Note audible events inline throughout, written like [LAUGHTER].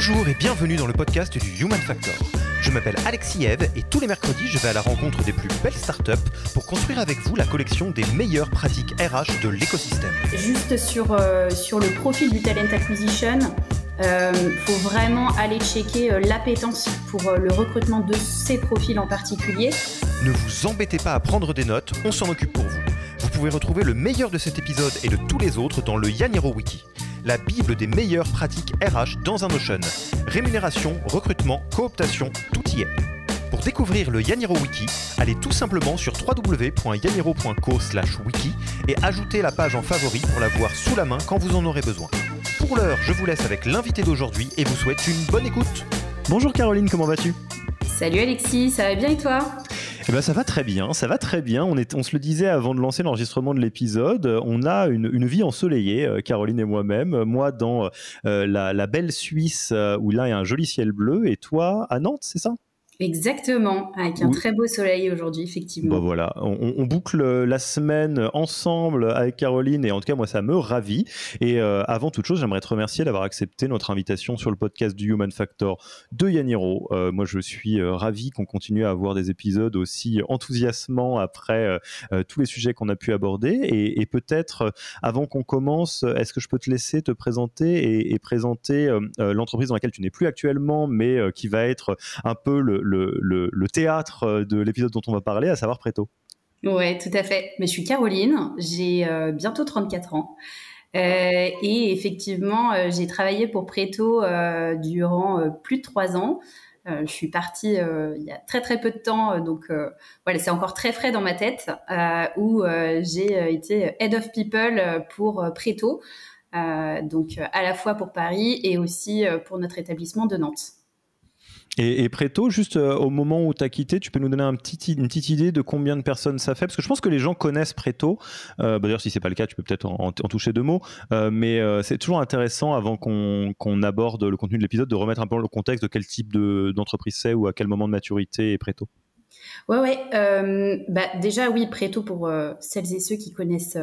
Bonjour et bienvenue dans le podcast du Human Factor. Je m'appelle Alexis Eve et tous les mercredis, je vais à la rencontre des plus belles startups pour construire avec vous la collection des meilleures pratiques RH de l'écosystème. Juste sur, euh, sur le profil du talent acquisition, il euh, faut vraiment aller checker euh, l'appétence pour le recrutement de ces profils en particulier. Ne vous embêtez pas à prendre des notes, on s'en occupe pour vous. Vous pouvez retrouver le meilleur de cet épisode et de tous les autres dans le Yaniro Wiki la bible des meilleures pratiques RH dans un Notion. Rémunération, recrutement, cooptation, tout y est. Pour découvrir le Yaniro Wiki, allez tout simplement sur www.yaniro.co/wiki et ajoutez la page en favori pour la voir sous la main quand vous en aurez besoin. Pour l'heure, je vous laisse avec l'invité d'aujourd'hui et vous souhaite une bonne écoute. Bonjour Caroline, comment vas-tu? Salut Alexis, ça va bien et toi? Eh ben, ça va très bien, ça va très bien. On, est, on se le disait avant de lancer l'enregistrement de l'épisode, on a une, vie ensoleillée, euh, Caroline et moi-même. Moi dans euh, la, la, belle Suisse euh, où là il y a un joli ciel bleu et toi à Nantes, c'est ça? Exactement, avec un très beau soleil aujourd'hui, effectivement. Bon voilà, on, boucle la semaine ensemble avec Caroline et en tout cas moi ça me ravit. Et euh, avant toute chose, j'aimerais te remercier d'avoir accepté notre invitation sur le podcast du Human Factor de Yaniro. Euh, moi je suis euh, ravi qu'on continue à avoir des épisodes aussi enthousiasmants après tous les sujets qu'on a pu aborder. Et, peut-être avant qu'on commence, est-ce que je peux te laisser te présenter et présenter l'entreprise dans laquelle tu n'es plus actuellement, mais qui va être un peu le le, théâtre euh, de l'épisode dont on va parler, à savoir Préto. Ouais, tout à fait. Mais je suis Caroline, j'ai euh, bientôt 34 ans. Euh, et effectivement, j'ai travaillé pour Préto durant plus de trois ans. je suis partie il y a très très peu de temps, donc voilà, c'est encore très frais dans ma tête, où j'ai été Head of People pour Préto, donc à la fois pour Paris et aussi pour notre établissement de Nantes. Et, et Préto, juste euh, au moment où tu as quitté, tu peux nous donner une petite idée de combien de personnes ça fait? Parce que je pense que les gens connaissent Préto. Euh, bah, D'ailleurs, si c'est pas le cas, tu peux peut-être en, toucher deux mots. Euh, mais euh, c'est toujours intéressant, avant qu'on aborde le contenu de l'épisode, de remettre un peu le contexte de quel type d'entreprise c'est ou à quel moment de maturité est Préto. Ouais, ouais. Bah, déjà, oui, Préto, pour celles et ceux qui connaissent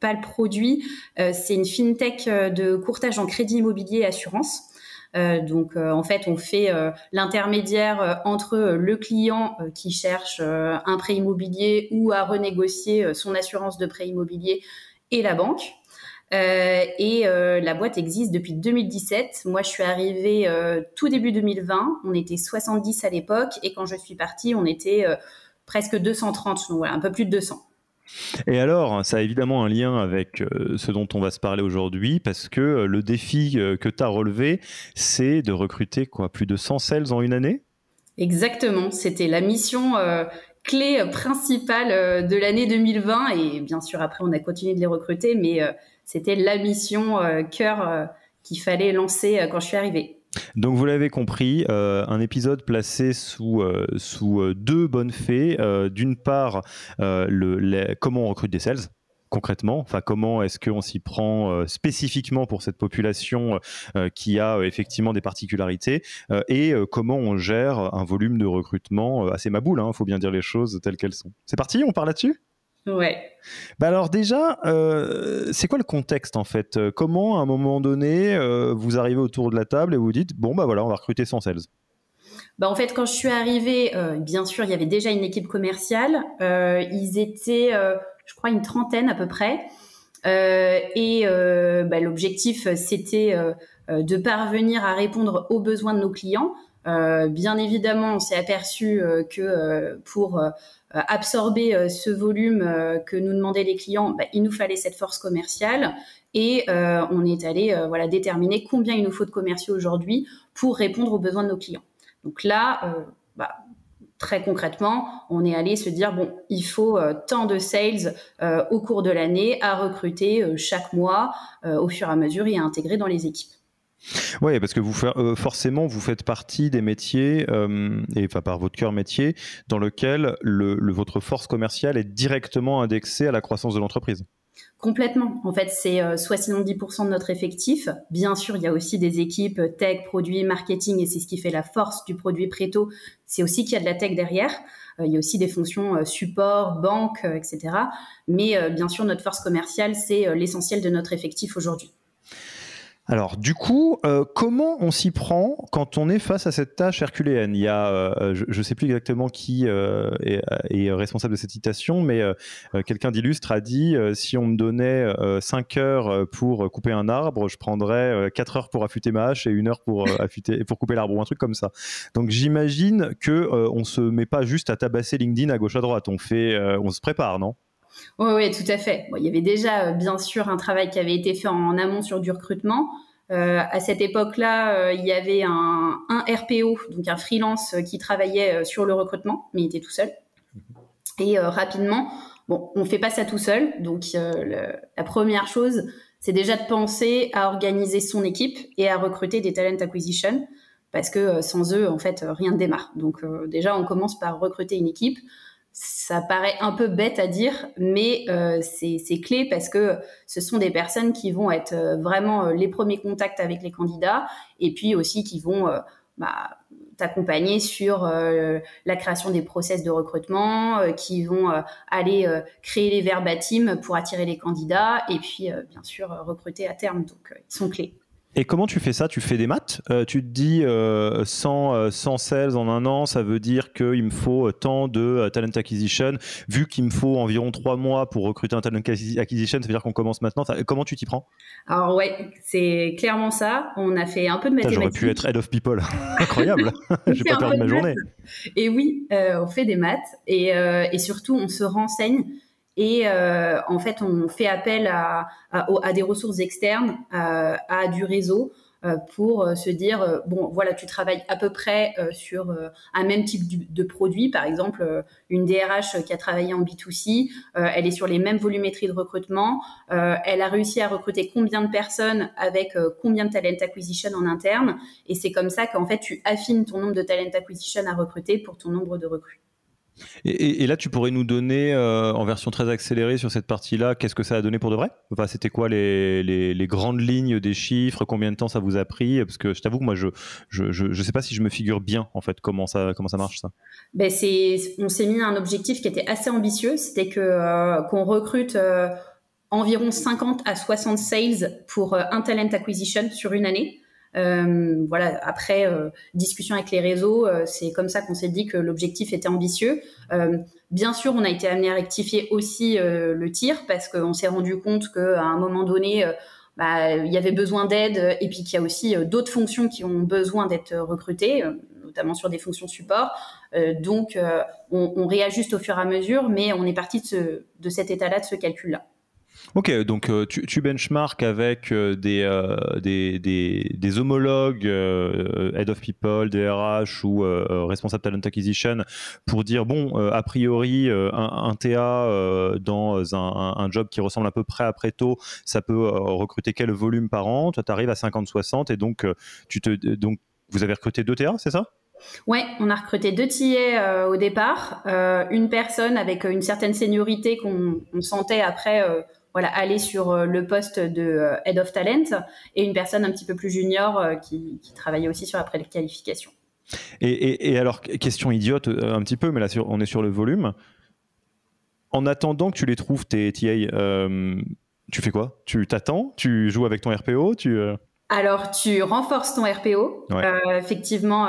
pas le produit, c'est une fintech de courtage en crédit immobilier et assurance. Euh, donc euh, en fait, on fait euh, l'intermédiaire entre le client qui cherche un prêt immobilier ou à renégocier son assurance de prêt immobilier et la banque. Euh, et euh, la boîte existe depuis 2017. Moi, je suis arrivée euh, tout début 2020. On était 70 à l'époque. Et quand je suis partie, on était presque 230. Donc voilà, un peu plus de 200. Et alors, ça a évidemment un lien avec euh, ce dont on va se parler aujourd'hui, parce que euh, le défi euh, que tu as relevé, c'est de recruter quoi, plus de 100 sales en une année? Exactement, c'était la mission clé principale de l'année 2020, et bien sûr après on a continué de les recruter, mais c'était la mission cœur qu'il fallait lancer quand je suis arrivée. Donc vous l'avez compris, euh, un épisode placé sous, euh, sous euh, deux bonnes fées. D'une part, le, comment on recrute des sales concrètement Enfin, comment est-ce qu'on s'y prend spécifiquement pour cette population qui a effectivement des particularités Et comment on gère un volume de recrutement assez maboule, il hein, faut bien dire les choses telles qu'elles sont. C'est parti, on parle là-dessus? Ouais. Bah alors déjà, euh, c'est quoi le contexte en fait? Euh, Comment à un moment donné, euh, vous arrivez autour de la table et vous dites, bon bah voilà, on va recruter 100 sales? Bah en fait, quand je suis arrivée, bien sûr, il y avait déjà une équipe commerciale. ils étaient, je crois, une trentaine à peu près. et bah, l'objectif, c'était de parvenir à répondre aux besoins de nos clients. Bien évidemment, on s'est aperçu que pour absorber ce volume que nous demandaient les clients, bah, il nous fallait cette force commerciale et on est allé voilà déterminer combien il nous faut de commerciaux aujourd'hui pour répondre aux besoins de nos clients. Donc là, bah, très concrètement, on est allé se dire bon, il faut euh, tant de sales euh, au cours de l'année à recruter euh, chaque mois au fur et à mesure et à intégrer dans les équipes. Oui, parce que vous forcément vous faites partie des métiers et enfin par votre cœur métier dans lequel le, votre force commerciale est directement indexée à la croissance de l'entreprise. Complètement. En fait, c'est 70% de notre effectif. Bien sûr, il y a aussi des équipes tech, produits, marketing, et c'est ce qui fait la force du produit Préto. C'est aussi qu'il y a de la tech derrière. Euh, il y a aussi des fonctions euh, support, banque, euh, etc. Mais bien sûr, notre force commerciale, c'est l'essentiel de notre effectif aujourd'hui. Alors, du coup, euh, comment on s'y prend quand on est face à cette tâche herculéenne? Il y a, euh, je ne sais plus exactement qui euh, est, responsable de cette citation, mais quelqu'un d'illustre a dit si on me donnait 5 heures pour couper un arbre, je prendrais 4 heures pour affûter ma hache et 1 heure pour affûter, pour couper l'arbre ou un truc comme ça. Donc, j'imagine que on se met pas juste à tabasser LinkedIn à gauche à droite. On fait, on se prépare, non? Oui, oui, tout à fait. il y avait déjà, euh, bien sûr, un travail qui avait été fait en, amont sur du recrutement. Euh, à cette époque-là, euh, il y avait un, RPO, donc un freelance qui travaillait sur le recrutement, mais il était tout seul. Et rapidement, bon, on fait pas ça tout seul. Donc, la première chose, c'est déjà de penser à organiser son équipe et à recruter des talent acquisition, parce que sans eux, en fait, rien ne démarre. Donc, déjà, on commence par recruter une équipe ça paraît un peu bête à dire, mais euh, c'est clé parce que ce sont des personnes qui vont être euh, vraiment euh, les premiers contacts avec les candidats et puis aussi qui vont bah, t'accompagner sur la création des process de recrutement, qui vont aller créer les verbatims pour attirer les candidats et puis bien sûr recruter à terme. Donc ils sont clés. Et comment tu fais ça? Tu fais des maths? Euh, Tu te dis euh, 100, 100 euh, sales en un an, ça veut dire qu'il me faut tant de euh, talent acquisition. Vu qu'il me faut environ trois mois pour recruter un talent acquisition, ça veut dire qu'on commence maintenant. comment tu t'y prends? Alors ouais, c'est clairement ça. On a fait un peu de mathématiques. J'aurais pu être head of people. [LAUGHS] Incroyable. [LAUGHS] J'ai pas perdu ma journée. Et oui, on fait des maths et, et surtout on se renseigne et euh, en fait, on fait appel à, à, des ressources externes, à, euh, à du réseau euh, pour se dire bon voilà tu travailles à peu près sur un même type de produit. Par exemple une DRH qui a travaillé en B2C elle est sur les mêmes volumétries de recrutement. Elle a réussi à recruter combien de personnes avec combien de talent acquisition en interne. Et c'est comme ça qu'en fait tu affines ton nombre de talent acquisition à recruter pour ton nombre de recrues et, là, tu pourrais nous donner, euh, en version très accélérée sur cette partie-là, qu'est-ce que ça a donné pour de vrai? C'était quoi les, grandes lignes des chiffres? Combien de temps ça vous a pris? Parce que je t'avoue moi, je je sais pas si je me figure bien, en fait, comment ça, marche, ça. Ben, on s'est mis un objectif qui était assez ambitieux. C'était euh, qu'on recrute euh, environ 50 à 60 sales pour un talent acquisition sur une année. Euh, voilà, après euh, discussion avec les réseaux, euh, c'est comme ça qu'on s'est dit que l'objectif était ambitieux. bien sûr, on a été amené à rectifier aussi le tir parce qu'on s'est rendu compte qu'à un moment donné, bah, il y avait besoin d'aide et puis qu'il y a aussi d'autres fonctions qui ont besoin d'être recrutées, notamment sur des fonctions support. donc, on, on, réajuste au fur et à mesure, mais on est parti de, ce, de cet état-là, de ce calcul-là. Ok, donc euh, tu, tu avec euh, euh, des, des, des, homologues Head of People, DRH ou Responsable Talent Acquisition pour dire, bon, a priori, un, TA dans un, job qui ressemble à peu près à Preto, ça peut recruter quel volume par an? Toi, tu arrives à 50-60 et donc, tu te, donc vous avez recruté deux TA, c'est ça? Ouais, on a recruté deux TA au départ, une personne avec une certaine seniorité qu'on sentait après voilà, aller sur euh, le poste de euh, Head of Talent et une personne un petit peu plus junior euh, qui, travaillait aussi sur la préqualification. Et, et, alors, question idiote un petit peu, mais là on est sur le volume. En attendant que tu les trouves, tes TA, tu fais quoi? Tu t'attends? Tu joues avec ton RPO tu, Alors, tu renforces ton RPO. effectivement,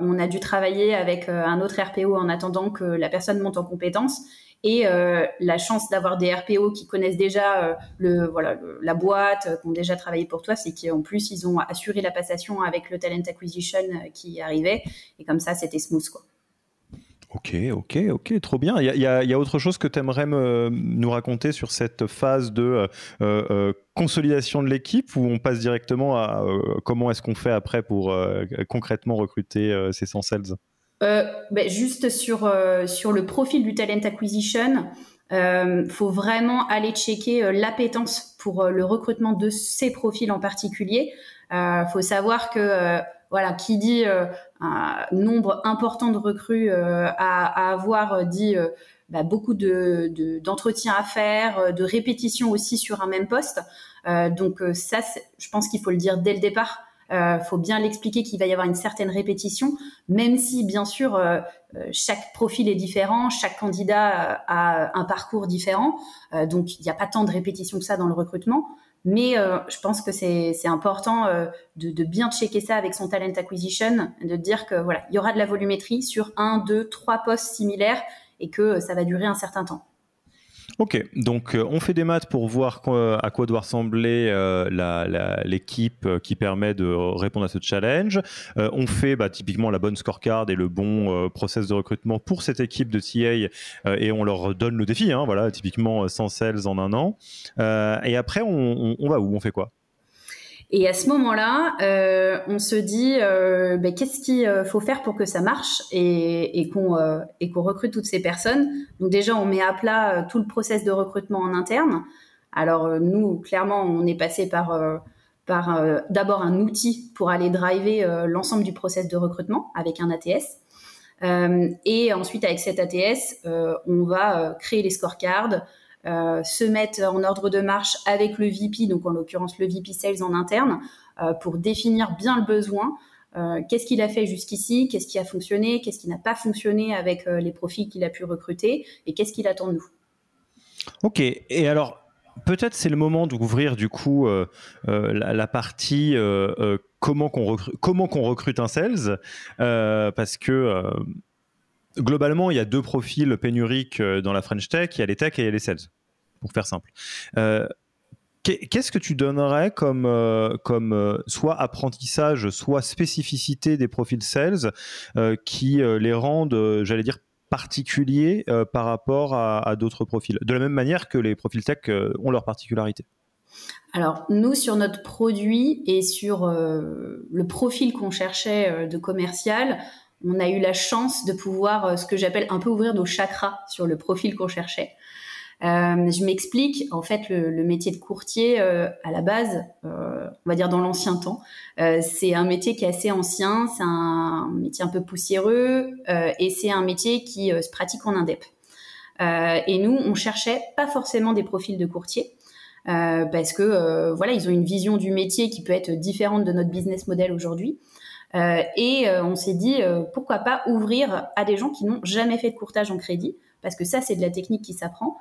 on a dû travailler avec un autre RPO en attendant que la personne monte en compétence. Et la chance d'avoir des RPO qui connaissent déjà le, voilà, la boîte, qui ont déjà travaillé pour toi, c'est qu'en plus, ils ont assuré la passation avec le talent acquisition qui arrivait. Et comme ça, c'était smooth. Quoi. Ok, ok, ok, trop bien. Il y a, autre chose que tu aimerais nous raconter sur cette phase de euh, euh, euh, consolidation de l'équipe ou on passe directement à comment est-ce qu'on fait après pour concrètement recruter ces 100 sales ben, Juste sur, sur le profil du talent acquisition, il faut vraiment aller checker l'appétence pour le recrutement de ces profils en particulier. Il faut savoir que voilà, qui dit euh, un nombre important de recrues euh, à, avoir, euh, dit bah, beaucoup de, d'entretiens à faire, de répétitions aussi sur un même poste. donc ça, je pense qu'il faut le dire dès le départ. Il faut bien l'expliquer qu'il va y avoir une certaine répétition, même si bien sûr chaque profil est différent, chaque candidat a un parcours différent, donc il n'y a pas tant de répétition que ça dans le recrutement. Mais euh, je pense que c'est important euh, de, de, bien checker ça avec son talent acquisition, de dire que voilà, il y aura de la volumétrie sur un, deux, trois postes similaires et que ça va durer un certain temps. Ok, donc euh, on fait des maths pour voir à quoi doit ressembler euh, l'équipe euh, qui permet de répondre à ce challenge. on fait bah, typiquement la bonne scorecard et le bon process de recrutement pour cette équipe de TA et on leur donne le défi, hein, voilà, typiquement 100 sales en un an. et après, on va où? On fait quoi? Et à ce moment-là, euh, on se dit euh, ben, qu'est-ce qu'il euh, faut faire pour que ça marche et, qu'on recrute toutes ces personnes. Donc déjà, on met à plat tout le process de recrutement en interne. Alors nous, clairement, on est passé par par d'abord un outil pour aller driver l'ensemble du process de recrutement avec un ATS. et ensuite, avec cet ATS, on va créer les scorecards, se mettre en ordre de marche avec le VP, donc en l'occurrence le VP Sales en interne, euh, pour définir bien le besoin. Euh, qu'est-ce qu'il a fait jusqu'ici, qu'est-ce qui a fonctionné, qu'est-ce qui n'a pas fonctionné avec les profils qu'il a pu recruter? Et qu'est-ce qu'il attend de nous? Ok, et alors peut-être c'est le moment d'ouvrir du coup la, partie comment qu'on recrute, comment qu'on recrute un sales, parce que globalement, il y a deux profils pénuriques euh, dans la French Tech. Il y a les tech et il y a les sales, pour faire simple. Euh, qu'est-ce que tu donnerais comme, euh, comme soit apprentissage, soit spécificité des profils sales qui les rendent, j'allais dire, particuliers par rapport à, d'autres profils? De la même manière que les profils tech ont leurs particularités. Alors, nous, sur notre produit et sur le profil qu'on cherchait de commercial, on a eu la chance de pouvoir, euh, ce que j'appelle un peu ouvrir nos chakras sur le profil qu'on cherchait. Euh, je m'explique. En fait, le, métier de courtier, euh, à la base, on va dire dans l'ancien temps, c'est un métier qui est assez ancien, c'est un métier un peu poussiéreux, et c'est un métier qui se pratique en indep. et nous, on cherchait pas forcément des profils de courtier. parce que voilà, ils ont une vision du métier qui peut être différente de notre business model aujourd'hui. Euh, et euh, on s'est dit, euh, pourquoi pas ouvrir à des gens qui n'ont jamais fait de courtage en crédit, parce que ça, c'est de la technique qui s'apprend.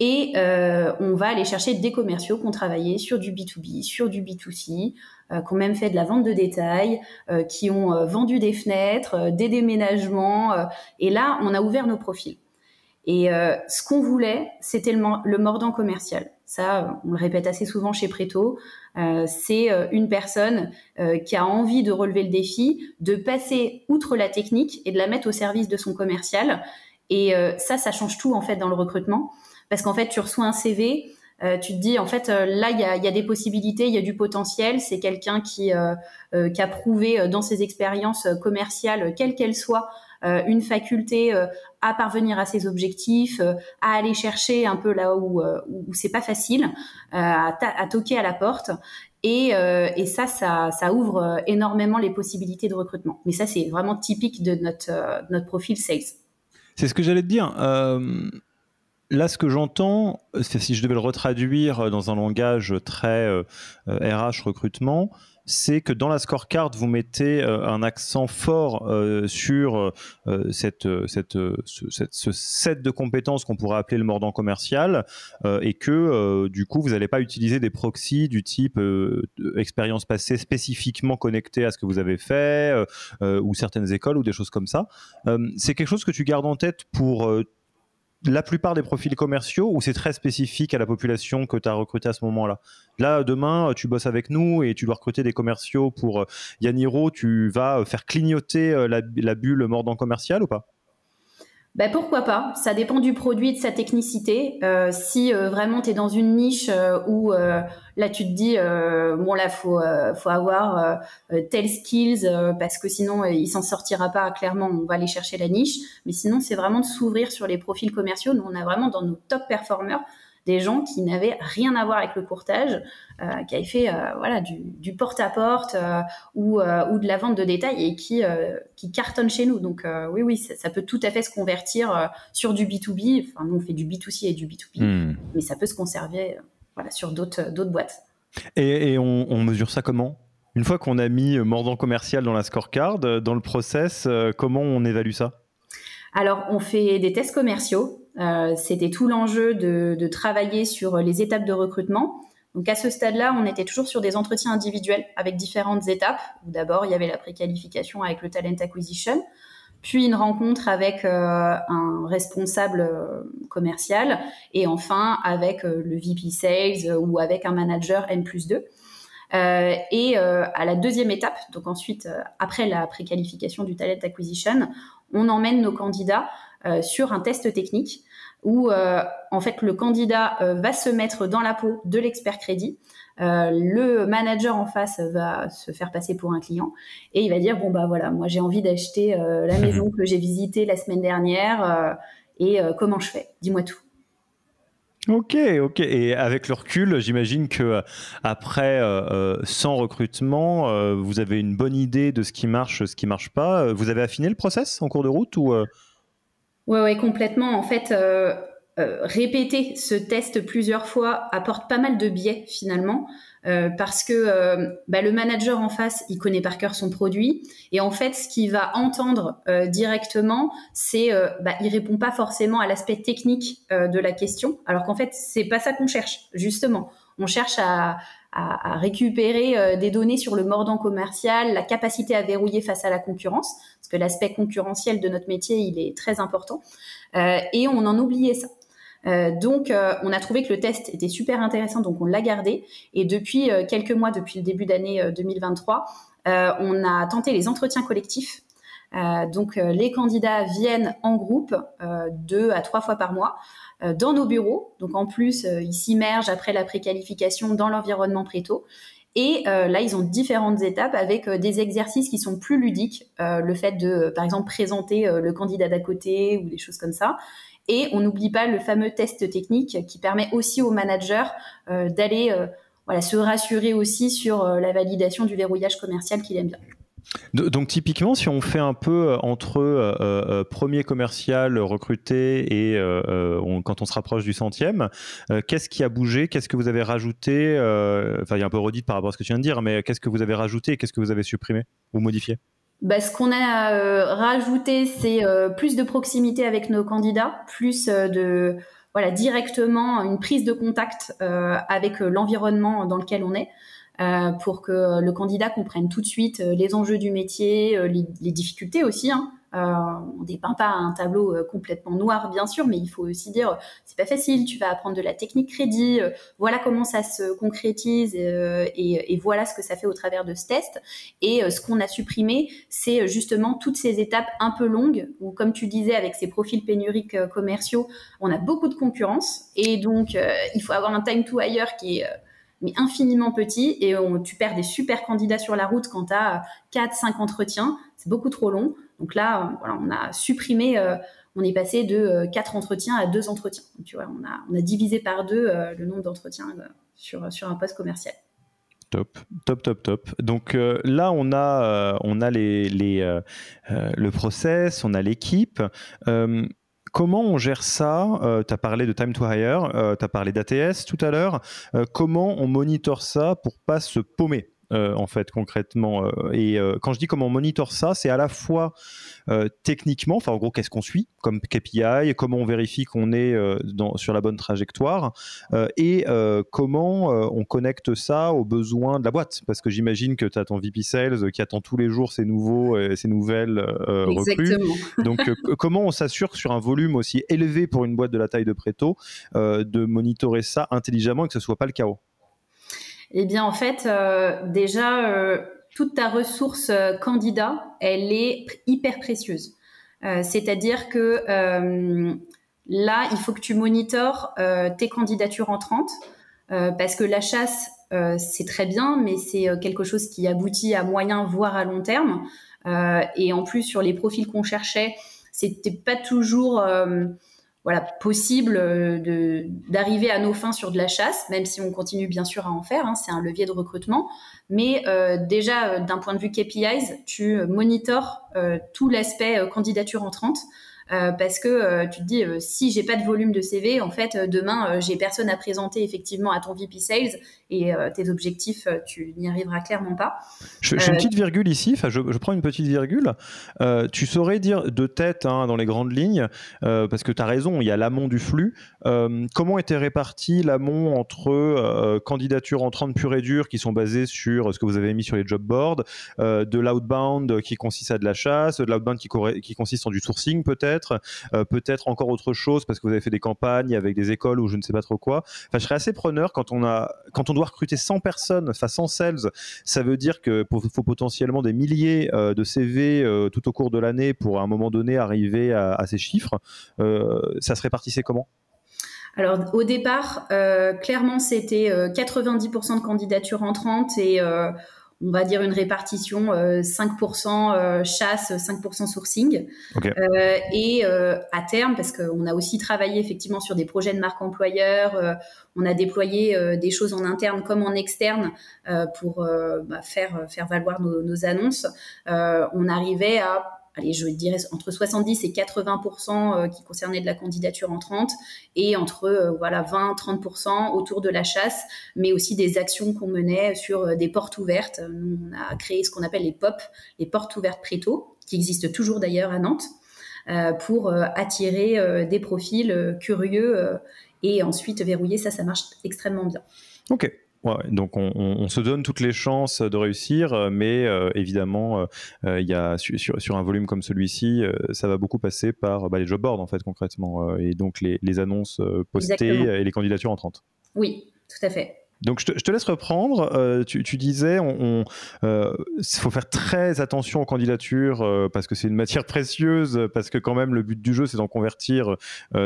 Et on va aller chercher des commerciaux qui ont travaillé sur du B2B, sur du B2C, qui ont même fait de la vente de détail, qui ont vendu des fenêtres, des déménagements. et là, on a ouvert nos profils. Et ce qu'on voulait, c'était le, le, mordant commercial. Ça, on le répète assez souvent chez Preto. Euh, c'est euh, une personne euh, qui a envie de relever le défi, de passer outre la technique et de la mettre au service de son commercial. Et ça, ça change tout en fait dans le recrutement, parce qu'en fait, tu reçois un CV, tu te dis en fait là il y a, des possibilités, il y a du potentiel. C'est quelqu'un qui, qui a prouvé dans ses expériences commerciales, quelles qu'elles soient, une faculté euh, à parvenir à ses objectifs, euh, à aller chercher un peu là où, où c'est pas facile, à, à, toquer à la porte. Et, et ça, ça, ça, ouvre énormément les possibilités de recrutement. Mais ça, c'est vraiment typique de notre, notre profil sales. C'est ce que j'allais te dire. Là, ce que j'entends, si je devais le retraduire dans un langage très RH recrutement, c'est que dans la scorecard, vous mettez euh, un accent fort euh, sur euh, cette, cette, ce, set de compétences qu'on pourrait appeler le mordant commercial et que du coup, vous n'allez pas utiliser des proxys du type expérience passée spécifiquement connectée à ce que vous avez fait ou certaines écoles ou des choses comme ça. c'est quelque chose que tu gardes en tête pour la plupart des profils commerciaux ou c'est très spécifique à la population que tu as recruté à ce moment-là? Là, demain, tu bosses avec nous et tu dois recruter des commerciaux pour Yaniro. Tu vas faire clignoter la, la bulle mordant commercial ou pas? Ben pourquoi pas? Ça dépend du produit, de sa technicité. Euh, si euh, vraiment tu es dans une niche euh, où là tu te dis bon là faut faut avoir tel skills parce que sinon il s'en sortira pas. Clairement, on va aller chercher la niche. Mais sinon, c'est vraiment de s'ouvrir sur les profils commerciaux. Nous, on a vraiment dans nos top performers des gens qui n'avaient rien à voir avec le courtage, euh, qui avaient fait euh, voilà du, porte-à-porte euh, ou, ou de la vente de détail et qui, qui cartonnent chez nous. Donc oui, oui, ça, peut tout à fait se convertir sur du B2B. Enfin, nous, on fait du B2C et du B2B, hmm. mais ça peut se conserver voilà, sur d'autres boîtes. Et, et on, on mesure ça comment? Une fois qu'on a mis mordant commercial dans la scorecard, dans le process, comment on évalue ça? Alors, on fait des tests commerciaux. Euh, c'était tout l'enjeu de, travailler sur les étapes de recrutement. Donc, à ce stade-là, on était toujours sur des entretiens individuels avec différentes étapes. D'abord, il y avait la préqualification avec le talent acquisition, puis une rencontre avec euh, un responsable euh, commercial, et enfin avec le VP Sales ou avec un manager N plus 2. et à la deuxième étape, donc ensuite, après la préqualification du talent acquisition, on emmène nos candidats euh, sur un test technique où euh, en fait le candidat euh, va se mettre dans la peau de l'expert crédit. le manager en face va se faire passer pour un client et il va dire bon bah voilà moi j'ai envie d'acheter la maison que j'ai visitée la semaine dernière et comment je fais? Dis-moi tout Ok, ok. Et avec le recul, j'imagine que après euh, 100 euh, recrutements, euh, vous avez une bonne idée de ce qui marche, ce qui marche pas. Vous avez affiné le process en cours de route ou Ouais, ouais, complètement. En fait, répéter ce test plusieurs fois apporte pas mal de biais finalement. Euh, parce que euh, bah, le manager en face, il connaît par cœur son produit, et en fait, ce qu'il va entendre euh, directement, c'est, bah, il répond pas forcément à l'aspect technique de la question, alors qu'en fait, c'est pas ça qu'on cherche, justement. On cherche à, à, à récupérer des données sur le mordant commercial, la capacité à verrouiller face à la concurrence, parce que l'aspect concurrentiel de notre métier, il est très important, et on en oubliait ça. Euh, donc, euh, on a trouvé que le test était super intéressant, donc on l'a gardé. Et depuis euh, quelques mois, depuis le début d'année 2023, on a tenté les entretiens collectifs. Donc, les candidats viennent en groupe deux à trois fois par mois dans nos bureaux. Donc, en plus, ils s'immergent après la préqualification dans l'environnement préto. Et là, ils ont différentes étapes avec des exercices qui sont plus ludiques. le fait de, par exemple, présenter le candidat d'à côté ou des choses comme ça. Et on n'oublie pas le fameux test technique qui permet aussi aux managers euh, d'aller euh, voilà, se rassurer aussi sur euh, la validation du verrouillage commercial qu'il aime bien. Donc typiquement, si on fait un peu entre premier commercial recruté et quand on se rapproche du centième, qu'est-ce qui a bougé? Qu'est-ce que vous avez rajouté Enfin, il y a un peu redite par rapport à ce que tu viens de dire, mais qu'est-ce que vous avez rajouté et qu'est-ce que vous avez supprimé ou modifié? Bah, ce qu'on a euh, rajouté, c'est euh, plus de proximité avec nos candidats, plus euh, de voilà directement une prise de contact avec l'environnement dans lequel on est. pour que le candidat comprenne tout de suite les enjeux du métier, les, difficultés aussi, hein, euh, on dépeint pas un tableau euh, complètement noir, bien sûr, mais il faut aussi dire c'est pas facile. Tu vas apprendre de la technique crédit. Euh, voilà comment ça se concrétise et, voilà ce que ça fait au travers de ce test. Et ce qu'on a supprimé, c'est justement toutes ces étapes un peu longues où, comme tu disais, avec ces profils pénuriques commerciaux, on a beaucoup de concurrence et donc il faut avoir un time to hire qui est mais infiniment petit et tu perds des super candidats sur la route quand tu as 4 5 entretiens, c'est beaucoup trop long. Donc là, voilà, on a supprimé, euh, on est passé de euh, quatre entretiens à deux entretiens. tu vois, on a, on a divisé par deux euh, le nombre d'entretiens sur, sur un poste commercial. Top, top, top, top. Donc là, on a, on a les, les le process, on a l'équipe. Comment on gère ça? Tu as parlé de time to hire, tu as parlé d'ATS tout à l'heure. comment on monitore ça pour pas se paumer? En fait concrètement Et quand je dis comment on monitore ça, c'est à la fois techniquement, enfin en gros qu'est-ce qu'on suit comme KPI, comment on vérifie qu'on est dans, sur la bonne trajectoire, et comment on connecte ça aux besoins de la boîte. Parce que j'imagine que tu as ton VP Sales qui attend tous les jours ses nouveaux, ses nouvelles recrues. [LAUGHS] Donc comment on s'assure sur un volume aussi élevé pour une boîte de la taille de Preto de monitorer ça intelligemment et que ce soit pas le chaos? Eh bien, en fait, euh, déjà, euh, toute ta ressource euh, candidat, elle est hyper précieuse. C'est-à-dire que là, il faut que tu monitores tes candidatures entrantes parce que la chasse, c'est très bien, mais c'est quelque chose qui aboutit à moyen, voire à long terme. et en plus, sur les profils qu'on cherchait, c'était pas toujours voilà, possible euh, d'arriver à nos fins sur de la chasse, même si on continue bien sûr à en faire, hein, c'est un levier de recrutement. Mais euh, déjà, euh, d'un point de vue KPIs, tu monitores tout l'aspect candidature entrante. Euh, parce que euh, tu te dis euh, si j'ai pas de volume de CV, en fait demain j'ai personne à présenter effectivement à ton VP Sales et tes objectifs tu n'y arriveras clairement pas. Je, fais une petite virgule ici, enfin je, prends une petite virgule. tu saurais dire de tête hein, dans les grandes lignes parce que tu as raison, il y a l'amont du flux. comment était réparti l'amont entre candidatures entrantes pure et dure qui sont basées sur ce que vous avez mis sur les job boards, de l'outbound qui consiste à de la chasse, de l'outbound qui, qui consiste en du sourcing peut-être peut-être, euh, peut-être encore autre chose parce que vous avez fait des campagnes avec des écoles ou je ne sais pas trop quoi. Enfin, je serais assez preneur quand on a, quand on doit recruter 100 personnes, enfin 100 sales, ça veut dire que faut potentiellement des milliers euh, de CV euh, tout au cours de l'année pour à un moment donné arriver à, ces chiffres. ça se répartissait comment? Alors au départ, clairement c'était 90% de candidatures entrantes et on va dire une répartition 5% euh, euh, chasse, 5% sourcing. Euh, et à terme, parce qu'on a aussi travaillé effectivement sur des projets de marque employeur, on a déployé des choses en interne comme en externe pour bah, faire, faire valoir nos, nos annonces. on arrivait à allez, je dirais entre 70 et 80% euh, qui concernaient de la candidature entrante et entre euh, voilà 20 30% autour de la chasse, mais aussi des actions qu'on menait sur euh, des portes ouvertes. Nous, on a créé ce qu'on appelle les POP, les portes ouvertes préto, qui existent toujours d'ailleurs à Nantes, pour attirer des profils curieux et ensuite verrouiller. Ça, ça marche extrêmement bien. Ok, donc on, se donne toutes les chances de réussir, euh, mais euh, évidemment, euh, il y a, sur, un volume comme celui-ci, ça va beaucoup passer par bah, les job boards en fait concrètement, et donc les, les annonces postées et les candidatures entrantes. Oui, tout à fait. Donc je te, laisse reprendre. Euh, tu, disais, on, euh, faut faire très attention aux candidatures euh, parce que c'est une matière précieuse, parce que quand même le but du jeu c'est d'en convertir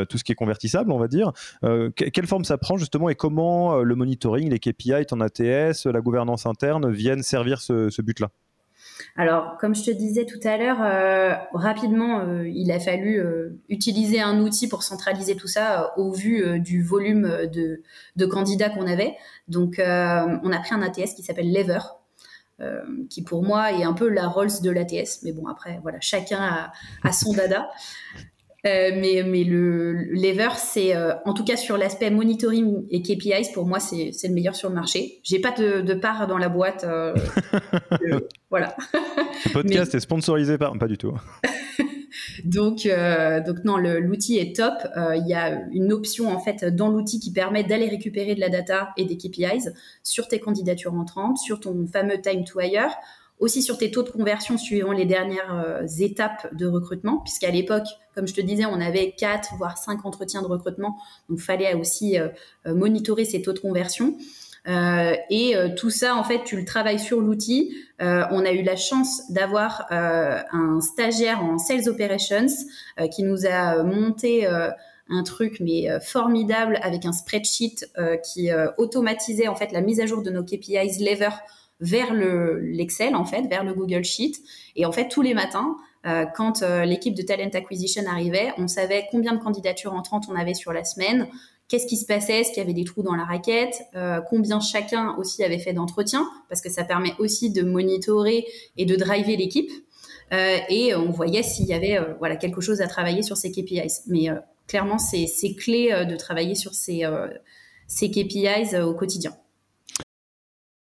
tout ce qui est convertissable, on va dire. quelle forme ça prend justement et comment le monitoring, les KPI, ton ATS, la gouvernance interne viennent servir ce but-là? Alors, comme je te disais tout à l'heure, euh, rapidement, euh, il a fallu euh, utiliser un outil pour centraliser tout ça au vu du volume de, candidats qu'on avait. Donc, on a pris un ATS qui s'appelle Lever. qui pour moi est un peu la Rolls de l'ATS, mais bon après voilà, chacun a, a son dada. Euh, mais, mais le, lever, c'est euh, en tout cas sur l'aspect monitoring et KPIs, pour moi, c'est le meilleur sur le marché. J'ai pas de, de, part dans la boîte. Euh, [LAUGHS] voilà. Le [LAUGHS] podcast est sponsorisé par. Pas du tout. [LAUGHS] donc, donc non, l'outil est top. Il y a une option en fait dans l'outil qui permet d'aller récupérer de la data et des KPIs sur tes candidatures entrantes, sur ton fameux time to hire aussi sur tes taux de conversion suivant les dernières euh, étapes de recrutement, puisqu'à l'époque, comme je te disais, on avait 4 voire 5 entretiens de recrutement, donc fallait aussi euh, euh, monitorer ces taux de conversion. et tout ça, en fait, tu le travailles sur l'outil. on a eu la chance d'avoir un stagiaire en Sales Operations qui nous a monté un truc mais formidable avec un spreadsheet qui automatisait en fait la mise à jour de nos KPIs lever vers le l'Excel en fait, vers le Google Sheet. Et en fait, tous les matins, euh, quand euh, l'équipe de talent acquisition arrivait, on savait combien de candidatures entrantes on avait sur la semaine, qu'est-ce qui se passait, est-ce qu'il y avait des trous dans la raquette, euh, combien chacun aussi avait fait d'entretien, parce que ça permet aussi de monitorer et de driver l'équipe. et on voyait s'il y avait voilà quelque chose à travailler sur ces KPIs. Mais clairement, c'est clé de travailler sur ces, ces KPIs au quotidien.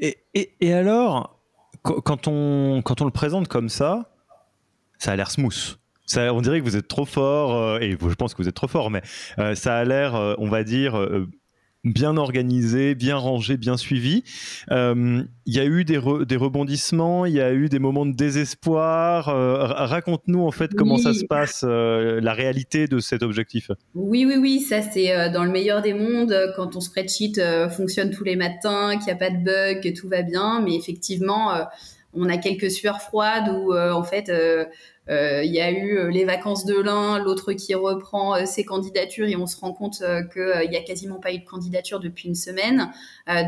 Et, alors, quand on, quand on le présente comme ça, ça a l'air smooth. Ça, on dirait que vous êtes trop fort, euh, et je pense que vous êtes trop fort, mais euh, ça a l'air, euh, on va dire, bien organisé, bien rangé, bien suivi. Euh, il y a eu des, des, rebondissements, il y a eu des moments de désespoir. Euh, raconte-nous en fait comment ça se passe, euh, la réalité de cet objectif. Oui, oui, oui, ça c'est dans le meilleur des mondes, quand ton spreadsheet fonctionne tous les matins, qu'il n'y a pas de bug, que tout va bien, mais effectivement, on a quelques sueurs froides où en fait il y a eu euh, les vacances de l'un, l'autre qui reprend euh, ses candidatures et on se rend compte qu'il n'y a quasiment pas eu de candidature depuis une semaine.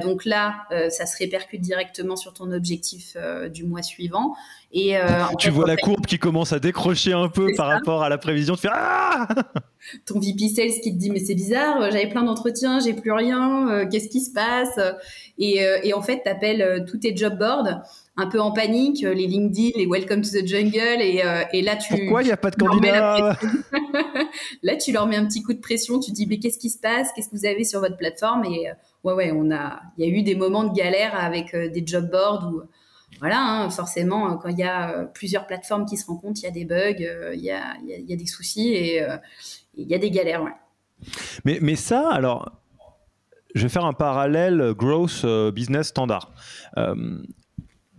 donc là, ça se répercute directement sur ton objectif du mois suivant. Et tu vois la courbe qui commence à décrocher un peu par rapport à la prévision. de faire ah ton VP Sales qui te dit mais c'est bizarre, j'avais plein d'entretiens, j'ai plus rien, qu'est-ce qui se passe? Et, et, en fait, tu appelles tous tes job boards un peu en panique, euh, les LinkedIn, les Welcome to the Jungle, et, euh, et là tu. Pourquoi il n'y a pas de candidat [LAUGHS] Là, tu leur mets un petit coup de pression, tu dis mais qu'est-ce qui se passe, qu'est-ce que vous avez sur votre plateforme? Et euh, ouais, ouais, on a, il y a eu des moments de galère avec des job boards où voilà, hein, forcément, quand il y a plusieurs plateformes qui se rencontrent, il y a des bugs, il y, a, y, a, des soucis et il y a des galères. Ouais. Mais, mais ça, alors, je vais faire un parallèle growth business standard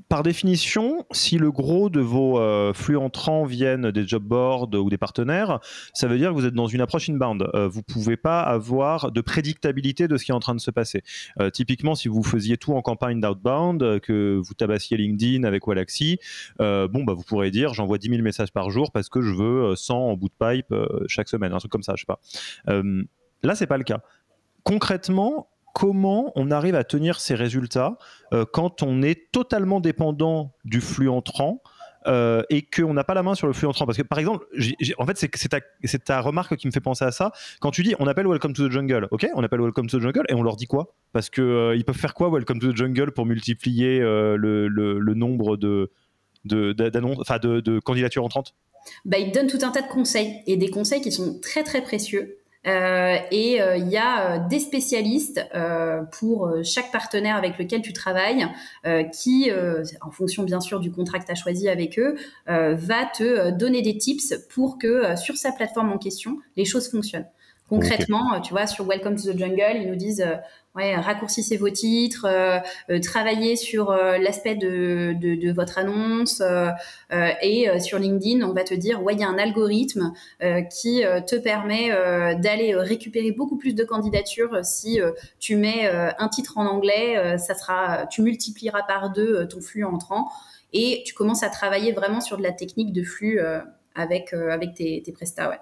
par définition, si le gros de vos euh, flux entrants viennent des job boards ou des partenaires, ça veut dire que vous êtes dans une approche inbound. Euh, vous ne pouvez pas avoir de prédictabilité de ce qui est en train de se passer. Euh, typiquement, si vous faisiez tout en campagne d'outbound, que vous tabassiez LinkedIn avec Walaxy, bon, bah, vous pourrez dire j'envoie 10 000 messages par jour parce que je veux 100 en bout de pipe chaque semaine, un truc comme ça, je sais pas. là, c'est pas le cas. Concrètement, comment on arrive à tenir ces résultats euh, quand on est totalement dépendant du flux entrant euh, et qu'on n'a pas la main sur le flux entrant. Parce que par exemple, en fait, c'est ta, remarque qui me fait penser à ça. Quand tu dis on appelle Welcome to the Jungle, ok, on appelle Welcome to the Jungle et on leur dit quoi? Parce qu'ils euh, peuvent faire quoi Welcome to the Jungle pour multiplier le, nombre de, de, de, candidatures entrantes? Bah, ils donnent tout un tas de conseils et des conseils qui sont très très précieux. Euh, et euh, il y a euh, des spécialistes pour chaque partenaire avec lequel tu travailles qui, en fonction bien sûr du contrat que tu as choisi avec eux, va te donner des tips pour que sur sa plateforme en question, les choses fonctionnent. Concrètement, tu vois, sur Welcome to the Jungle, ils nous disent ouais, raccourcissez vos titres, euh, euh, travaillez sur euh, l'aspect de, de, de, votre annonce et sur LinkedIn, on va te dire ouais, il y a un algorithme qui te permet d'aller récupérer beaucoup plus de candidatures si tu mets un titre en anglais, ça sera, tu multiplieras par deux ton flux entrant et tu commences à travailler vraiment sur de la technique de flux avec avec tes, tes prestats, ouais.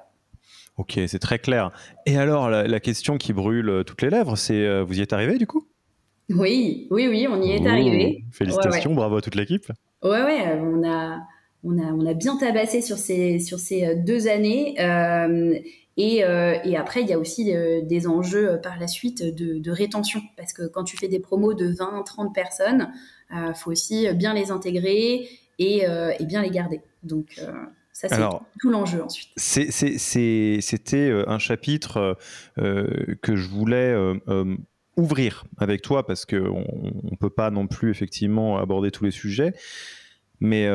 Ok, c'est très clair. Et alors, la, question qui brûle euh, toutes les lèvres, c'est euh, vous y êtes arrivé du coup? Oui, oui, oui, on y est arrivé. Félicitations, bravo à toute l'équipe. Ouais, ouais, euh, on a, on a, on a bien tabassé sur ces, sur ces deux années. et, et, après, il y a aussi des enjeux par la suite de, de, rétention. Parce que quand tu fais des promos de 20, 30 personnes, il faut aussi bien les intégrer et, et bien les garder. Donc, ça, c'est tout l'enjeu ensuite. C'était euh, un chapitre euh, que je voulais euh, ouvrir avec toi parce qu'on ne peut pas non plus effectivement aborder tous les sujets. Mais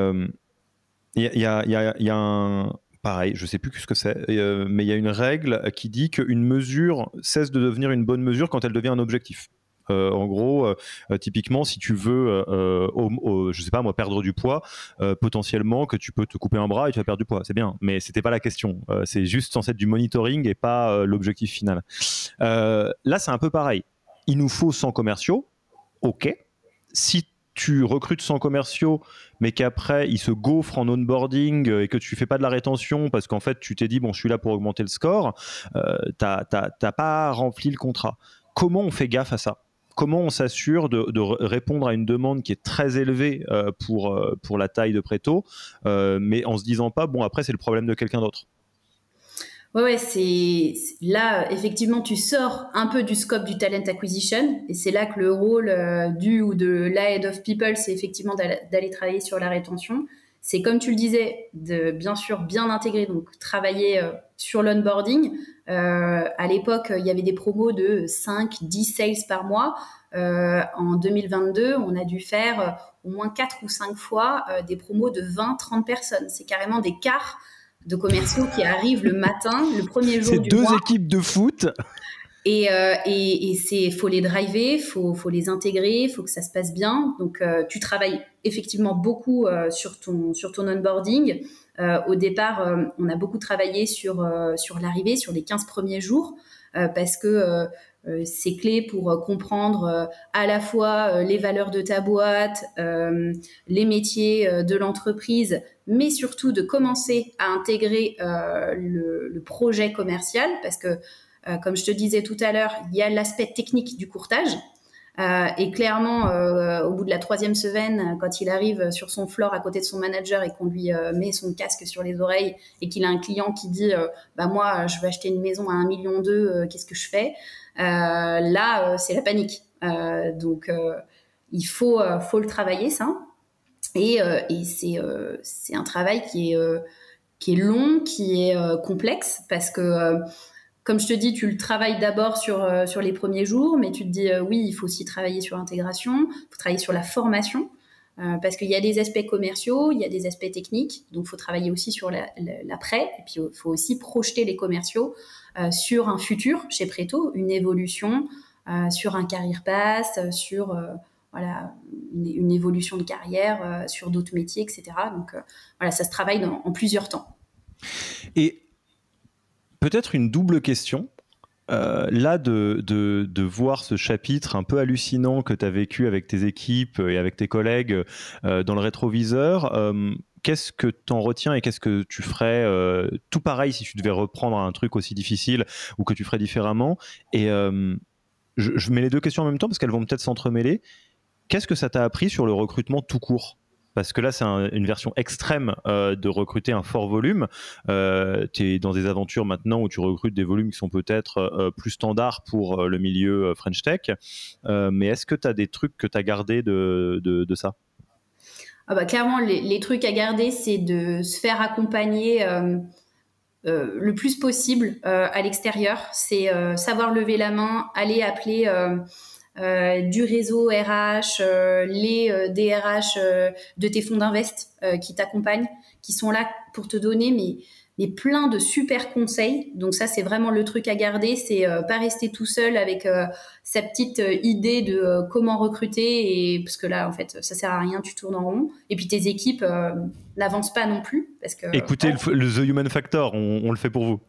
il y, a, un. Pareil, je ne sais plus ce que c'est, mais il y a une règle qui dit qu'une mesure cesse de devenir une bonne mesure quand elle devient un objectif. Euh, en gros, euh, euh, typiquement, si tu veux, je sais pas moi, perdre du poids, potentiellement que tu peux te couper un bras et tu vas perdre du poids, c'est bien. Mais c'était pas la question. c'est juste censé être du monitoring et pas l'objectif final. là, c'est un peu pareil. Il nous faut 100 commerciaux. Ok. Si tu recrutes 100 commerciaux, mais qu'après ils se gaufrent en onboarding et que tu fais pas de la rétention parce qu'en fait tu t'es dit bon je suis là pour augmenter le score, euh, t'as pas rempli le contrat. Comment on fait gaffe à ça? Comment on s'assure de, répondre à une demande qui est très élevée pour, pour la taille de Préto, mais en se disant pas, bon, après, c'est le problème de quelqu'un d'autre Ouais, ouais c'est là effectivement tu sors un peu du scope du talent acquisition et c'est là que le rôle euh, du ou de la of people, c'est effectivement d'aller travailler sur la rétention. C'est comme tu le disais, de bien sûr bien intégrer, donc travailler euh, sur l'onboarding. Euh, à l'époque, il y avait des promos de 5, 10 sales par mois. Euh, en 2022, on a dû faire au moins 4 ou 5 fois des promos de 20, 30 personnes. C'est carrément des quarts de commerciaux qui arrivent le matin, le premier jour. C'est deux équipes de foot. Et, euh, et, et c'est faut les driver, faut faut les intégrer, faut que ça se passe bien. Donc euh, tu travailles effectivement beaucoup euh, sur ton sur ton onboarding. Euh, au départ, euh, on a beaucoup travaillé sur sur l'arrivée, sur les 15 premiers jours, parce que c'est clé pour comprendre à la fois les valeurs de ta boîte, les métiers de l'entreprise, mais surtout de commencer à intégrer euh, le, projet commercial, parce que, euh, comme je te disais tout à l'heure, il y a l'aspect technique du courtage. Euh, et clairement, au bout de la troisième semaine, quand il arrive sur son floor à côté de son manager et qu'on lui met son casque sur les oreilles et qu'il a un client qui dit bah moi je veux acheter une maison à un million deux, qu'est-ce que je fais? Là, c'est la panique. donc il faut faut le travailler ça. Et, euh, euh, c'est un travail euh, qui est long, qui est complexe, parce que comme je te dis, tu le travailles d'abord sur, sur les premiers jours, mais tu te dis, oui, il faut aussi travailler sur l'intégration, il faut travailler sur la formation, parce qu'il y a des aspects commerciaux, il y a des aspects techniques, donc il faut travailler aussi sur l'après, et puis il faut aussi projeter les commerciaux sur un futur chez Preto, une évolution, sur un carrière pass, sur voilà, une, évolution de carrière euh, sur d'autres métiers, etc. Donc euh, voilà, ça se travaille en plusieurs temps. Et peut-être une double question. Euh, là, de, de, voir ce chapitre un peu hallucinant que tu as vécu avec tes équipes et avec tes collègues dans le rétroviseur, qu'est-ce que tu en retiens et qu'est-ce que tu ferais tout pareil si tu devais reprendre un truc aussi difficile ou que tu ferais différemment? Et je, mets les deux questions en même temps parce qu'elles vont peut-être s'entremêler. Qu'est-ce que ça t'a appris sur le recrutement tout court? Parce que là, c'est une version extrême euh, de recruter un fort volume. Euh, tu es dans des aventures maintenant où tu recrutes des volumes qui sont peut-être euh, plus standards pour le milieu French Tech. mais est-ce que tu as des trucs que tu as gardés de, ça? Ah bah, Clairement, les, trucs à garder, c'est de se faire accompagner le plus possible à l'extérieur. C'est savoir lever la main, aller appeler euh, du réseau RH, euh, les euh, DRH de tes fonds d'invest qui t'accompagnent, qui sont là pour te donner mais mais plein de super conseils. Donc ça, c'est vraiment le truc à garder, c'est pas rester tout seul avec sa petite idée de comment recruter et parce que là, en fait, ça sert à rien, tu tournes en rond. Et puis tes équipes n'avancent pas non plus parce que. Écoutez, le, The Human Factor, on, le fait pour vous.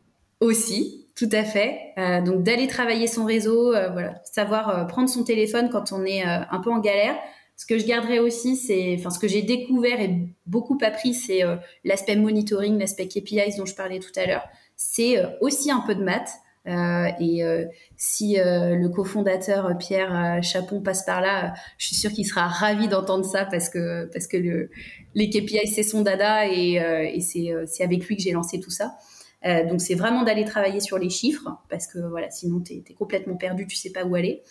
Aussi, tout à fait. Euh, donc d'aller travailler son réseau, euh, voilà, savoir euh, prendre son téléphone quand on est un peu en galère. Ce que je garderai aussi, c'est, enfin, ce que j'ai découvert et beaucoup appris, c'est l'aspect monitoring, l'aspect KPIs dont je parlais tout à l'heure. C'est aussi un peu de maths. et si le cofondateur Pierre Chapon passe par là, je suis sûre qu'il sera ravi d'entendre ça parce que parce que le, les KPIs c'est son dada et, et c'est avec lui que j'ai lancé tout ça. Euh, donc c'est vraiment d'aller travailler sur les chiffres parce que voilà, sinon tu es, complètement perdu, tu sais pas où aller.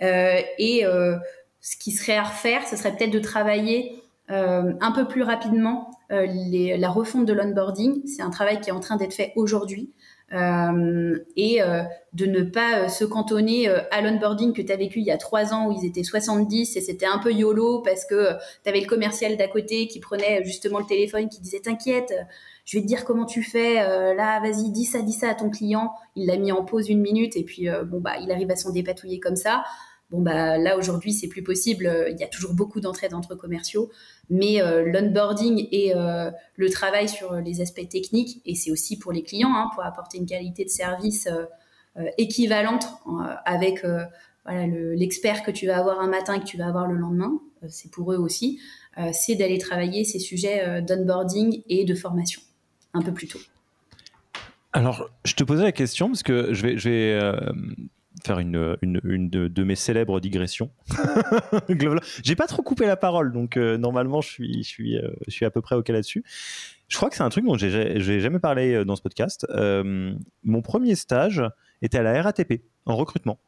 Euh, et euh, ce qui serait à refaire, ce serait peut-être de travailler un peu plus rapidement la refonte de l'onboarding. C'est un travail qui est en train d'être fait aujourd'hui. Euh, et de ne pas se cantonner à l'onboarding que tu as vécu il y a trois ans où ils étaient 70 et c'était un peu YOLO parce que tu avais le commercial d'à côté qui prenait justement le téléphone qui disait t'inquiète je vais te dire comment tu fais, euh, là, vas-y, dis ça, dis ça à ton client. Il l'a mis en pause une minute et puis, euh, bon, bah, il arrive à s'en dépatouiller comme ça. Bon, bah, là, aujourd'hui, c'est plus possible. Il y a toujours beaucoup d'entraides entre commerciaux, mais euh, l'onboarding et le travail sur les aspects techniques, et c'est aussi pour les clients, hein, pour apporter une qualité de service équivalente avec l'expert que tu vas avoir un matin et que tu vas avoir le lendemain, c'est pour eux aussi, c'est d'aller travailler ces sujets d'onboarding et de formation un peu plus tôt Alors, je te posais la question parce que je vais, euh, faire une, une, de, mes célèbres digressions. [LAUGHS] J'ai pas trop coupé la parole, donc normalement je suis, je, suis, je suis à peu près OK là-dessus. Je crois que c'est un truc dont j'ai jamais parlé dans ce podcast. mon premier stage était à la RATP en recrutement.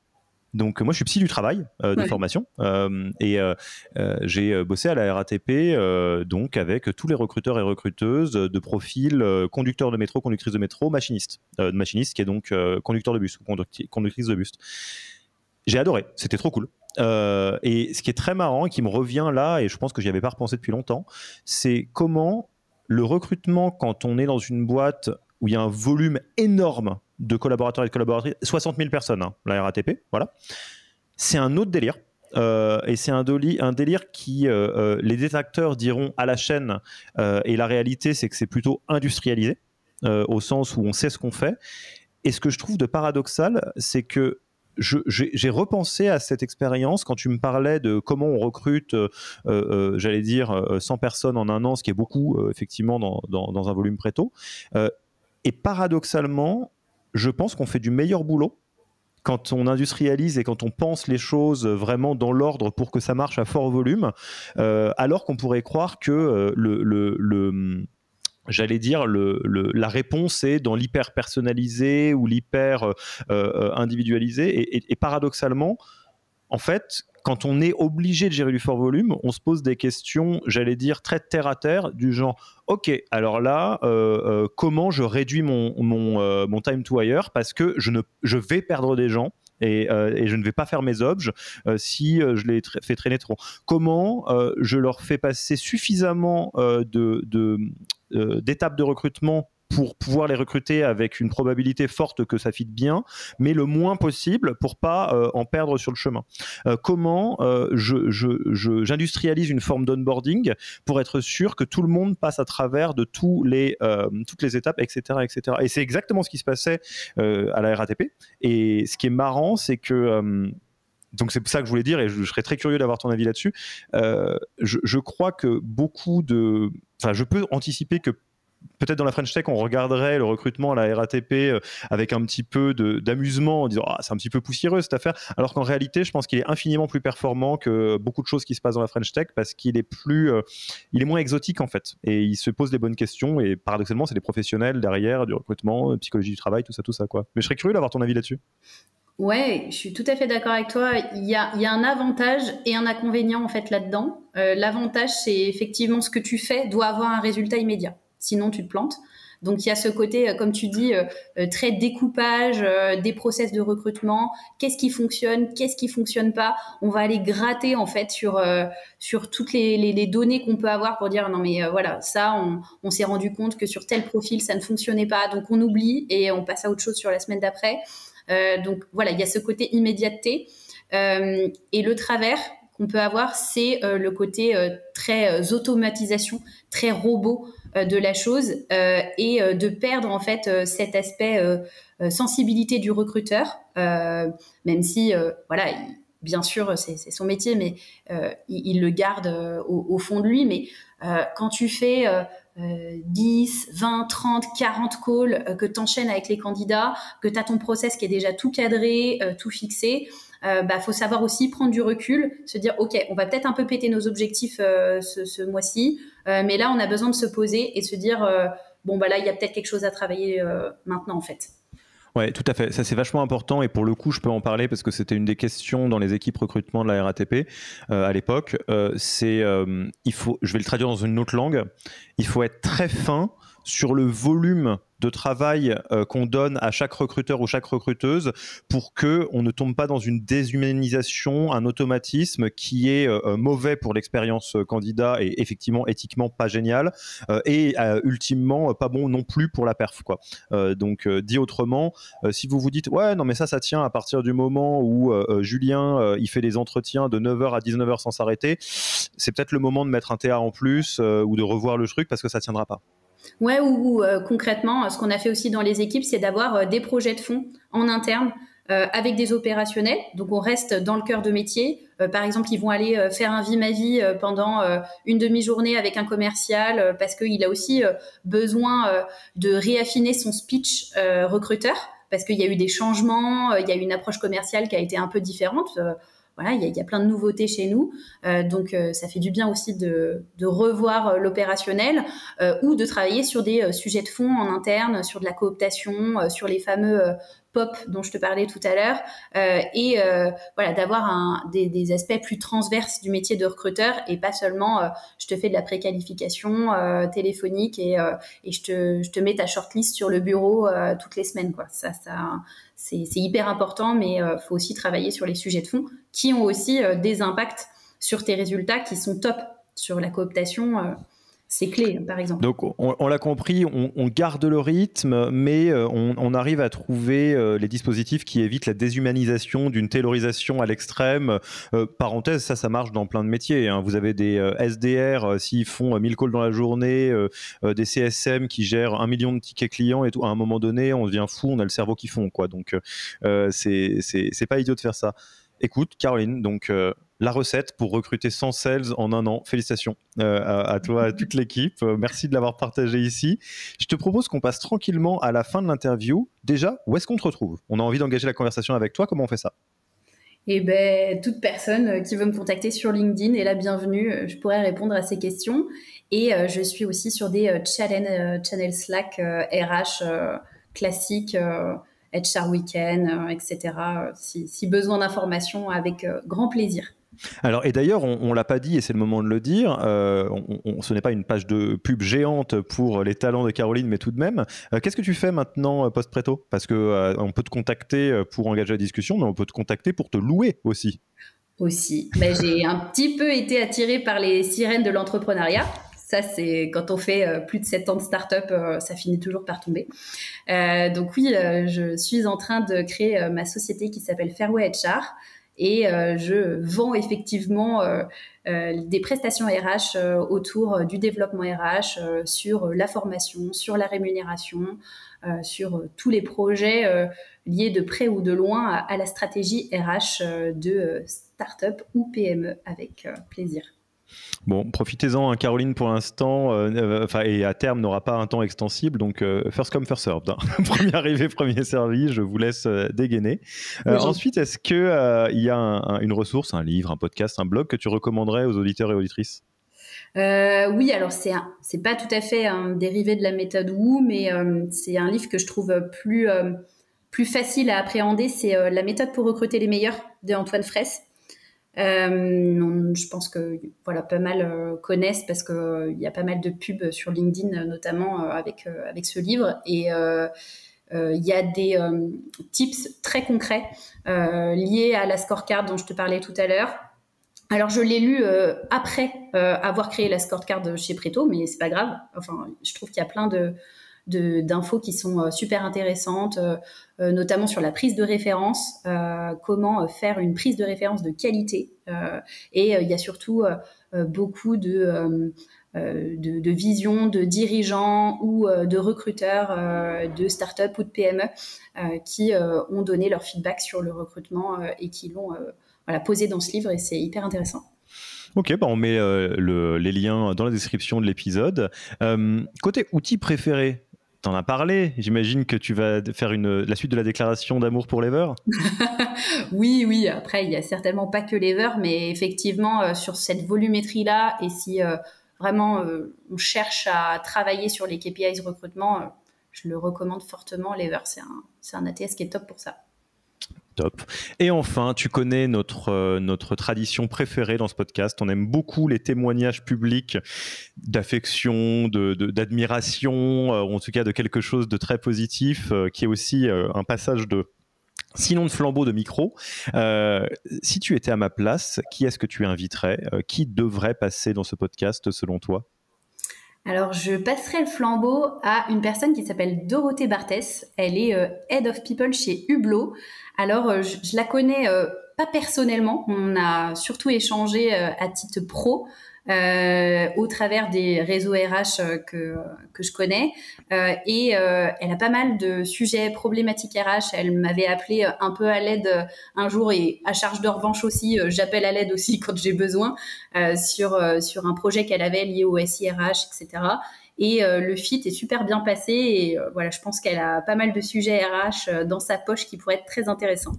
Donc moi je suis psy du travail euh, de formation euh, et euh, j'ai bossé à la RATP donc avec tous les recruteurs et recruteuses de profil conducteur de métro, conductrice de métro, machiniste, machiniste qui est donc conducteur de bus ou conductrice de bus. J'ai adoré, c'était trop cool. et ce qui est très marrant et qui me revient là, et je pense que j'y avais pas repensé depuis longtemps, c'est comment le recrutement quand on est dans une boîte où il y a un volume énorme de collaborateurs et de collaboratrices, 60 000 personnes, hein, la RATP, voilà. C'est un autre délire. Euh, et c'est un, un, délire qui, euh, euh, les détracteurs diront à la chaîne, et la réalité, c'est que c'est plutôt industrialisé, au sens où on sait ce qu'on fait. Et ce que je trouve de paradoxal, c'est que j'ai repensé à cette expérience quand tu me parlais de comment on recrute, j'allais dire, 100 personnes en un an, ce qui est beaucoup, effectivement, dans, dans, dans, un volume préto. et paradoxalement, je pense qu'on fait du meilleur boulot quand on industrialise et quand on pense les choses vraiment dans l'ordre pour que ça marche à fort volume, euh, alors qu'on pourrait croire que euh, le, j'allais dire, la réponse est dans l'hyper personnalisé ou l'hyper euh, individualisé. et, paradoxalement, en fait, quand on est obligé de gérer du fort volume, on se pose des questions, j'allais dire, très terre à terre, du genre, ok, alors là, euh, euh, comment je réduis mon, euh, mon, time to hire parce que je, ne, je vais perdre des gens. Et, je ne vais pas faire mes objets si je les fais traîner trop. Comment je leur fais passer suffisamment d'étapes de recrutement pour pouvoir les recruter avec une probabilité forte que ça fitte bien, mais le moins possible pour pas euh, en perdre sur le chemin. Euh, comment euh, j'industrialise une forme d'onboarding pour être sûr que tout le monde passe à travers de tous les, toutes les étapes, etc. etc. Et c'est exactement ce qui se passait à la RATP. Et ce qui est marrant, c'est que donc c'est ça que je voulais dire et je, serais très curieux d'avoir ton avis là-dessus. je, crois que beaucoup de, enfin, je peux anticiper que peut-être dans la French Tech, on regarderait le recrutement à la RATP euh, avec un petit peu d'amusement en disant ah, c'est un petit peu poussiéreux cette affaire, alors qu'en réalité, je pense qu'il est infiniment plus performant que beaucoup de choses qui se passent dans la French Tech parce qu'il est plus, euh, il est moins exotique en fait et il se pose les bonnes questions et paradoxalement, c'est des professionnels derrière du recrutement, euh, psychologie du travail, tout ça, tout ça quoi. Mais je serais curieux d'avoir ton avis là-dessus. Ouais, je suis tout à fait d'accord avec toi. Il y, a, il y a, un avantage et un inconvénient en fait là-dedans. L'avantage, c'est effectivement ce que tu fais doit avoir un résultat immédiat sinon tu te plantes. Donc il y a ce côté, euh, comme tu dis, euh, euh, très découpage des process de recrutement. Qu'est-ce qui fonctionne, qu'est-ce qui fonctionne pas? On va aller gratter en fait sur sur toutes les, données qu'on peut avoir pour dire non mais voilà ça on, on s'est rendu compte que sur tel profil ça ne fonctionnait pas donc on oublie et on passe à autre chose sur la semaine d'après. donc voilà il y a ce côté immédiateté et le travers qu'on peut avoir c'est le côté très automatisation, très robot de la chose euh, et euh, de perdre en fait cet aspect sensibilité du recruteur, même si voilà bien sûr, c'est son métier, mais il, le garde au, fond de lui. Mais quand tu fais 10, 20, 30, 40 calls, que tu enchaînes avec les candidats, que tu as ton process qui est déjà tout cadré, tout fixé, euh, bah, faut savoir aussi prendre du recul, se dire ok, on va peut-être un peu péter nos objectifs euh, ce, mois-ci, euh, mais là on a besoin de se poser et se dire euh, bon bah là il y a peut-être quelque chose à travailler maintenant en fait. Ouais, tout à fait. Ça, c'est vachement important. Et pour le coup, je peux en parler parce que c'était une des questions dans les équipes recrutement de la RATP à l'époque. c'est, il faut, je vais le traduire dans une autre langue. Il faut être très fin sur le volume de travail euh, qu'on donne à chaque recruteur ou chaque recruteuse pour que on ne tombe pas dans une déshumanisation, un automatisme qui est euh, euh, mauvais pour l'expérience candidat et effectivement éthiquement pas génial et ultimement pas bon non plus pour la perf donc dit autrement, si vous vous dites ouais non mais ça ça tient à partir du moment où Julien il fait des entretiens de 9h à 19h sans s'arrêter, c'est peut-être le moment de mettre un TA en plus ou de revoir le truc parce que ça tiendra pas. Ouais, ou, euh, concrètement, ce qu'on a fait aussi dans les équipes, c'est d'avoir euh, des projets de fonds en interne euh, avec des opérationnels. Donc on reste dans le cœur de métier. par exemple, ils vont aller faire un vie ma vie pendant une demi-journée avec un commercial parce qu'il a aussi besoin de réaffiner son speech recruteur parce qu'il y a eu des changements, il y a eu une approche commerciale qui a été un peu différente voilà, il y a, y a, plein de nouveautés chez nous, euh, donc euh, ça fait du bien aussi de, de revoir euh, l'opérationnel euh, ou de travailler sur des sujets de fond en interne, sur de la cooptation, sur les fameux pop dont je te parlais tout à l'heure, et voilà d'avoir des, des, aspects plus transverses du métier de recruteur et pas seulement je te fais de la préqualification téléphonique et, et je, te, je te mets ta shortlist sur le bureau toutes les semaines quoi. Ça, ça c'est hyper important, mais il euh, faut aussi travailler sur les sujets de fond qui ont aussi euh, des impacts sur tes résultats qui sont top sur la cooptation euh, c'est clé, par exemple. Donc, on, l'a compris, on, garde le rythme, mais on, arrive à trouver les dispositifs qui évitent la déshumanisation d'une taylorisation à l'extrême. parenthèse, ça, ça marche dans plein de métiers. Hein. Vous avez des SDR, s'ils font 1000 calls dans la journée, des CSM qui gèrent un million de tickets clients et tout. À un moment donné, on devient fou, on a le cerveau qui fond, quoi. Donc, c'est pas idiot de faire ça. Écoute, Caroline, donc la recette pour recruter 100 sales en un an. Félicitations euh, à, toi, à toute [LAUGHS] l'équipe. Euh, merci de l'avoir partagé ici. Je te propose qu'on passe tranquillement à la fin de l'interview. Déjà, où est-ce qu'on te retrouve? On a envie d'engager la conversation avec toi. Comment on fait ça? Eh ben, toute personne qui veut me contacter sur LinkedIn est la bienvenue. Je pourrais répondre à ces questions. Et euh, je suis aussi sur des channels, Slack RH classiques. HR Weekend, etc. Si, si besoin d'informations, avec grand plaisir. Alors, et d'ailleurs, on, ne l'a pas dit et c'est le moment de le dire, euh, ce n'est pas une page de pub géante pour les talents de Caroline, mais tout de même. Euh, qu'est-ce que tu fais maintenant euh, post-préto? Parce que on peut te contacter pour engager la discussion, mais on peut te contacter pour te louer aussi. Aussi. Ben, j'ai un petit peu été attirée par les sirènes de l'entrepreneuriat. Ça, c'est quand on fait plus de 7 ans de start-up, ça finit toujours par tomber. donc oui, je suis en train de créer ma société qui s'appelle Fairway HR et euh, je vends effectivement euh, euh, des prestations RH autour du développement RH, sur la formation, sur la rémunération, sur tous les projets liés de près ou de loin à, à la stratégie RH de start-up ou PME avec plaisir. Bon, profitez-en, hein, Caroline, pour l'instant, euh, euh, et à terme n'aura pas un temps extensible, donc euh, first come, first served. Hein. [LAUGHS] premier arrivé, premier servi, je vous laisse dégainer. Ensuite, est-ce qu'il y a une ressource, un livre, un podcast, un blog que tu recommanderais aux auditeurs et auditrices? Oui, alors c'est c'est pas tout à fait un dérivé de la méthode Wu, mais c'est un livre que je trouve plus plus facile à appréhender. C'est La méthode pour recruter les meilleurs de Antoine Fraisse. Euh, je pense que voilà, pas mal euh, connaissent parce qu'il euh, il y a pas mal de pubs sur LinkedIn, notamment avec, avec ce livre. Et il y a des tips très concrets liés à la scorecard dont je te parlais tout à l'heure. Alors je l'ai lu après avoir créé la scorecard chez Preto, mais c'est pas grave. Enfin, je trouve qu'il y a plein de d'infos qui sont euh, super intéressantes, euh, euh, notamment sur la prise de référence, comment faire une prise de référence de qualité. et il y a surtout beaucoup de, de, visions de dirigeants ou de recruteurs de start-up ou de PME qui ont donné leur feedback sur le recrutement et qui l'ont posé dans ce livre et c'est hyper intéressant. Ok, bah on met les liens dans la description de l'épisode. côté outils préférés, T'en as parlé. J'imagine que tu vas faire la suite de la déclaration d'amour pour l'Ever. [LAUGHS] oui, oui. Après, il y a certainement pas que l'Ever, mais effectivement, euh, sur cette volumétrie-là, et si euh, vraiment euh, on cherche à travailler sur les KPIs recrutement, je le recommande fortement. L'Ever, c'est un, un ATS qui est top pour ça. Et enfin, tu connais notre, euh, notre tradition préférée dans ce podcast. On aime beaucoup les témoignages publics d'affection, d'admiration, de, euh, ou en tout cas de quelque chose de très positif, euh, qui est aussi un passage de Sinon de flambeau de micro, si tu étais à ma place, qui est-ce que tu inviterais? Qui devrait passer dans ce podcast selon toi? Alors, je passerai le flambeau à une personne qui s'appelle Dorothée Barthès. Elle est Head of People chez Hublot. Alors, euh, je, la connais euh, pas personnellement. On a surtout échangé euh, à titre pro. Euh, au travers des réseaux RH euh, que, que je connais. Euh, et elle a pas mal de sujets problématiques RH. Elle m'avait appelé un peu à l'aide un jour et à charge de revanche aussi, j'appelle à l'aide aussi [LAUGHS] quand j'ai besoin sur, sur un projet qu'elle avait lié au SIRH, etc. Et le fit est super bien passé. Et voilà, je pense qu'elle a pas mal de sujets RH dans sa poche qui pourraient être très intéressants.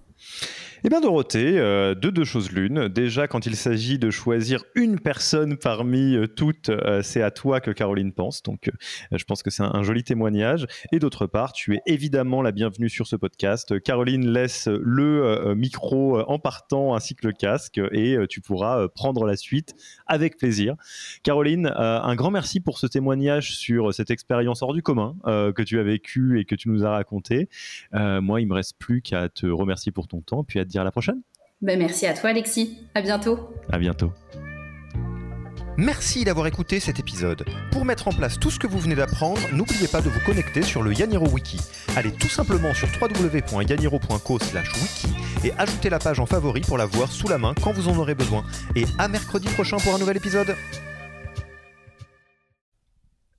Eh bien, Dorothée, euh, de deux choses l'une. Déjà, quand il s'agit de choisir une personne parmi euh, toutes, euh, c'est à toi que Caroline pense. Donc, je pense que c'est un, joli témoignage. Et d'autre part, tu es évidemment la bienvenue sur ce podcast. Caroline laisse le micro en partant ainsi que le casque et tu pourras prendre la suite avec plaisir. Caroline, un grand merci pour ce témoignage sur cette expérience hors du commun que tu as vécue et que tu nous as raconté. moi, il me reste plus qu'à te remercier pour ton temps puis à te à la prochaine. Ben merci à toi Alexis. À bientôt. À bientôt. Merci d'avoir écouté cet épisode. Pour mettre en place tout ce que vous venez d'apprendre, n'oubliez pas de vous connecter sur le Yaniro Wiki. Allez tout simplement sur www.yaniro.co/wiki et ajoutez la page en favori pour la voir sous la main quand vous en aurez besoin. Et à mercredi prochain pour un nouvel épisode.